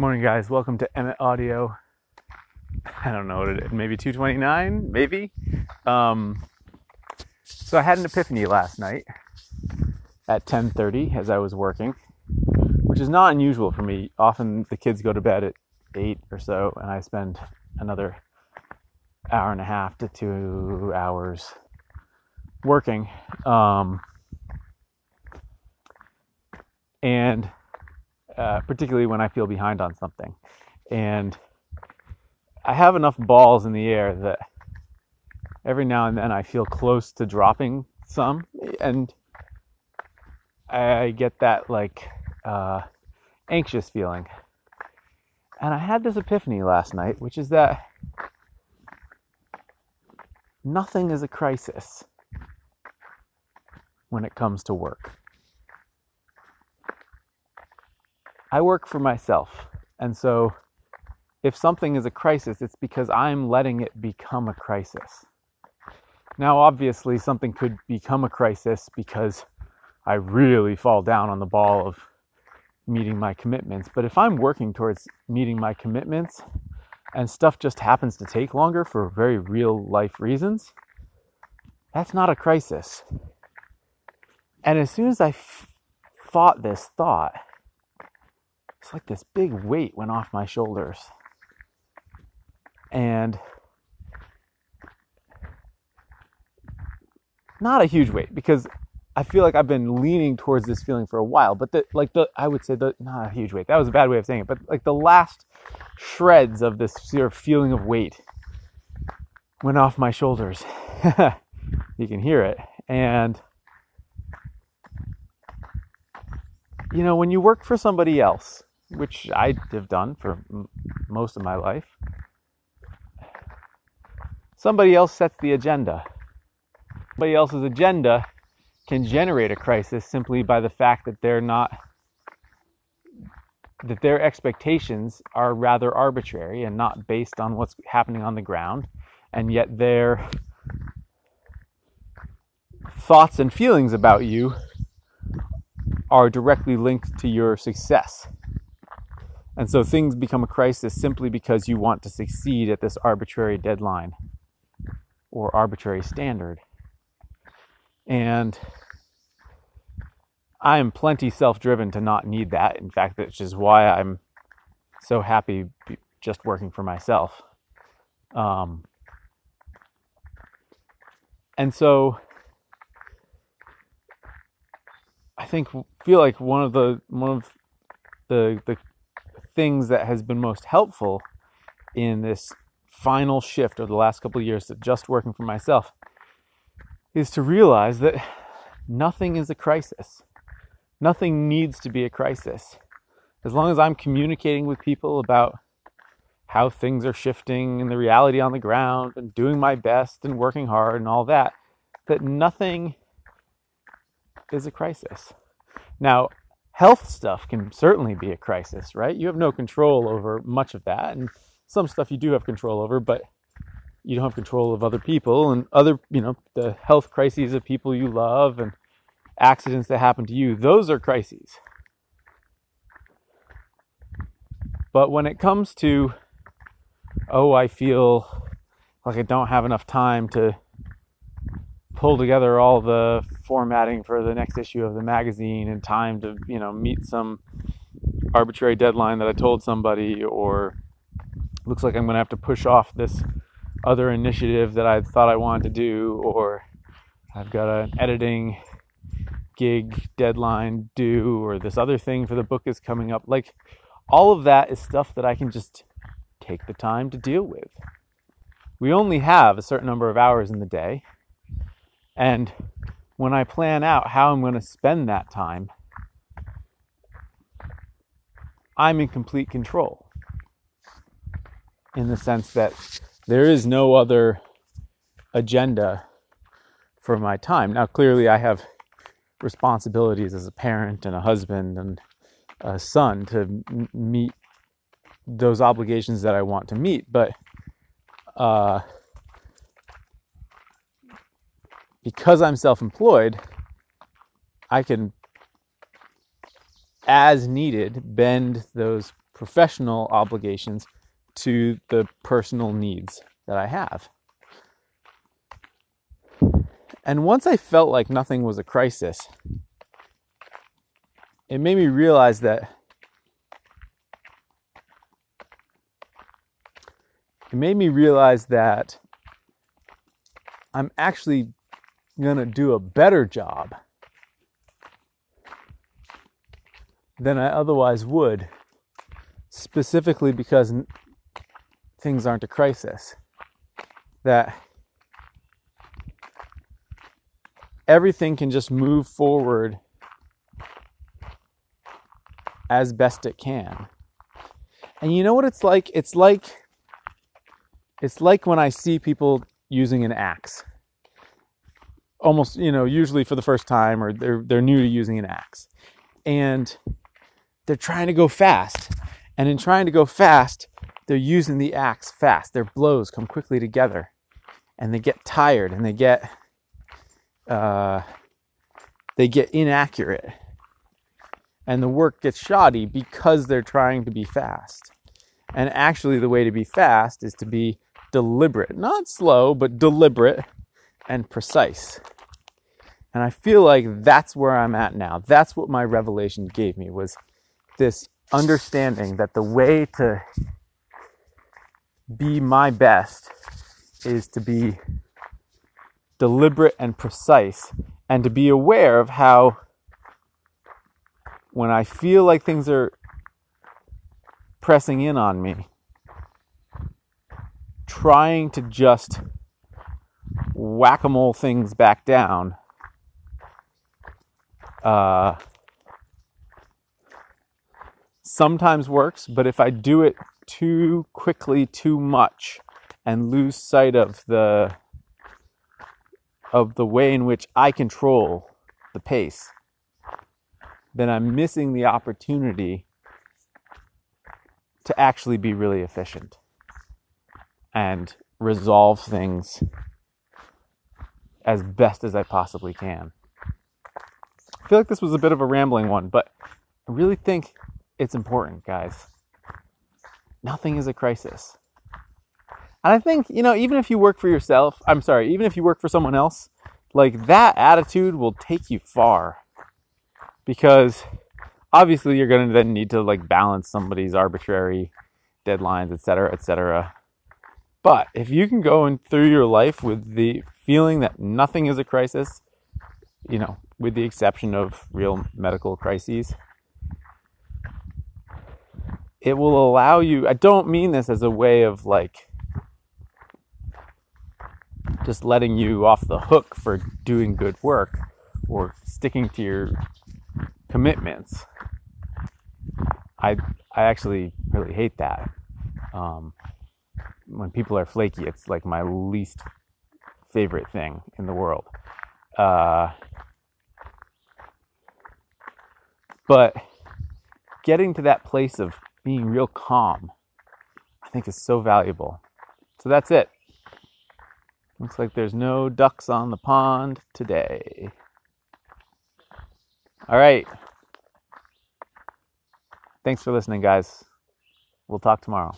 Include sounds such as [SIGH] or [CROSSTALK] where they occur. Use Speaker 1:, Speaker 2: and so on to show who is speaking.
Speaker 1: Morning, guys. Welcome to Emmett Audio. I don't know what it is. Maybe 229, maybe. Um, so I had an epiphany last night at 10:30 as I was working, which is not unusual for me. Often the kids go to bed at eight or so, and I spend another hour and a half to two hours working. Um, and uh, particularly when I feel behind on something. And I have enough balls in the air that every now and then I feel close to dropping some, and I get that like uh, anxious feeling. And I had this epiphany last night, which is that nothing is a crisis when it comes to work. I work for myself. And so if something is a crisis, it's because I'm letting it become a crisis. Now, obviously, something could become a crisis because I really fall down on the ball of meeting my commitments. But if I'm working towards meeting my commitments and stuff just happens to take longer for very real life reasons, that's not a crisis. And as soon as I f- thought this thought, it's like this big weight went off my shoulders. And not a huge weight because I feel like I've been leaning towards this feeling for a while, but the like the I would say the not a huge weight. That was a bad way of saying it, but like the last shreds of this sort of feeling of weight went off my shoulders. [LAUGHS] you can hear it. And you know, when you work for somebody else, which I have done for m- most of my life, somebody else sets the agenda. Somebody else's agenda can generate a crisis simply by the fact that they're not that their expectations are rather arbitrary and not based on what's happening on the ground and yet their thoughts and feelings about you are directly linked to your success and so things become a crisis simply because you want to succeed at this arbitrary deadline or arbitrary standard. And I am plenty self driven to not need that. In fact, which is why I'm so happy just working for myself. Um, and so I think feel like one of the one of the the things that has been most helpful in this final shift over the last couple of years to just working for myself is to realize that nothing is a crisis. Nothing needs to be a crisis. As long as I'm communicating with people about how things are shifting and the reality on the ground and doing my best and working hard and all that, that nothing is a crisis. Now, health stuff can certainly be a crisis, right? You have no control over much of that, and some stuff you do have control over, but you don't have control of other people and other, you know, the health crises of people you love and accidents that happen to you. Those are crises. But when it comes to, oh, I feel like I don't have enough time to pull together all the formatting for the next issue of the magazine in time to, you know, meet some arbitrary deadline that I told somebody, or looks like I'm going to have to push off this other initiative that I thought I wanted to do, or I've got an editing gig deadline due, or this other thing for the book is coming up. Like, all of that is stuff that I can just take the time to deal with. We only have a certain number of hours in the day and when I plan out how I'm going to spend that time, I'm in complete control. In the sense that there is no other agenda for my time. Now, clearly, I have responsibilities as a parent and a husband and a son to m- meet those obligations that I want to meet, but uh, because I'm self employed, I can, as needed, bend those professional obligations to the personal needs that I have. And once I felt like nothing was a crisis, it made me realize that it made me realize that I'm actually going to do a better job than I otherwise would, specifically because things aren't a crisis. That everything can just move forward as best it can. And you know what it's like? It's like it's like when I see people using an axe. Almost, you know, usually for the first time or they're they're new to using an axe. And they're trying to go fast. And in trying to go fast, they're using the axe fast. Their blows come quickly together. And they get tired and they get uh, they get inaccurate. And the work gets shoddy because they're trying to be fast. And actually, the way to be fast is to be deliberate, not slow, but deliberate and precise. And I feel like that's where I'm at now. That's what my revelation gave me was this understanding that the way to be my best is to be deliberate and precise and to be aware of how when I feel like things are pressing in on me, trying to just whack a mole things back down uh, sometimes works, but if I do it too quickly, too much, and lose sight of the of the way in which I control the pace, then I'm missing the opportunity to actually be really efficient and resolve things as best as I possibly can. I feel like this was a bit of a rambling one, but I really think it's important, guys. Nothing is a crisis. And I think, you know, even if you work for yourself, I'm sorry, even if you work for someone else, like that attitude will take you far. Because obviously you're going to then need to like balance somebody's arbitrary deadlines, etc., etc. But if you can go in through your life with the feeling that nothing is a crisis, you know, with the exception of real medical crises. It will allow you, I don't mean this as a way of like just letting you off the hook for doing good work or sticking to your commitments. I I actually really hate that. Um, when people are flaky, it's like my least favorite thing in the world. Uh, But getting to that place of being real calm, I think is so valuable. So that's it. Looks like there's no ducks on the pond today. All right. Thanks for listening, guys. We'll talk tomorrow.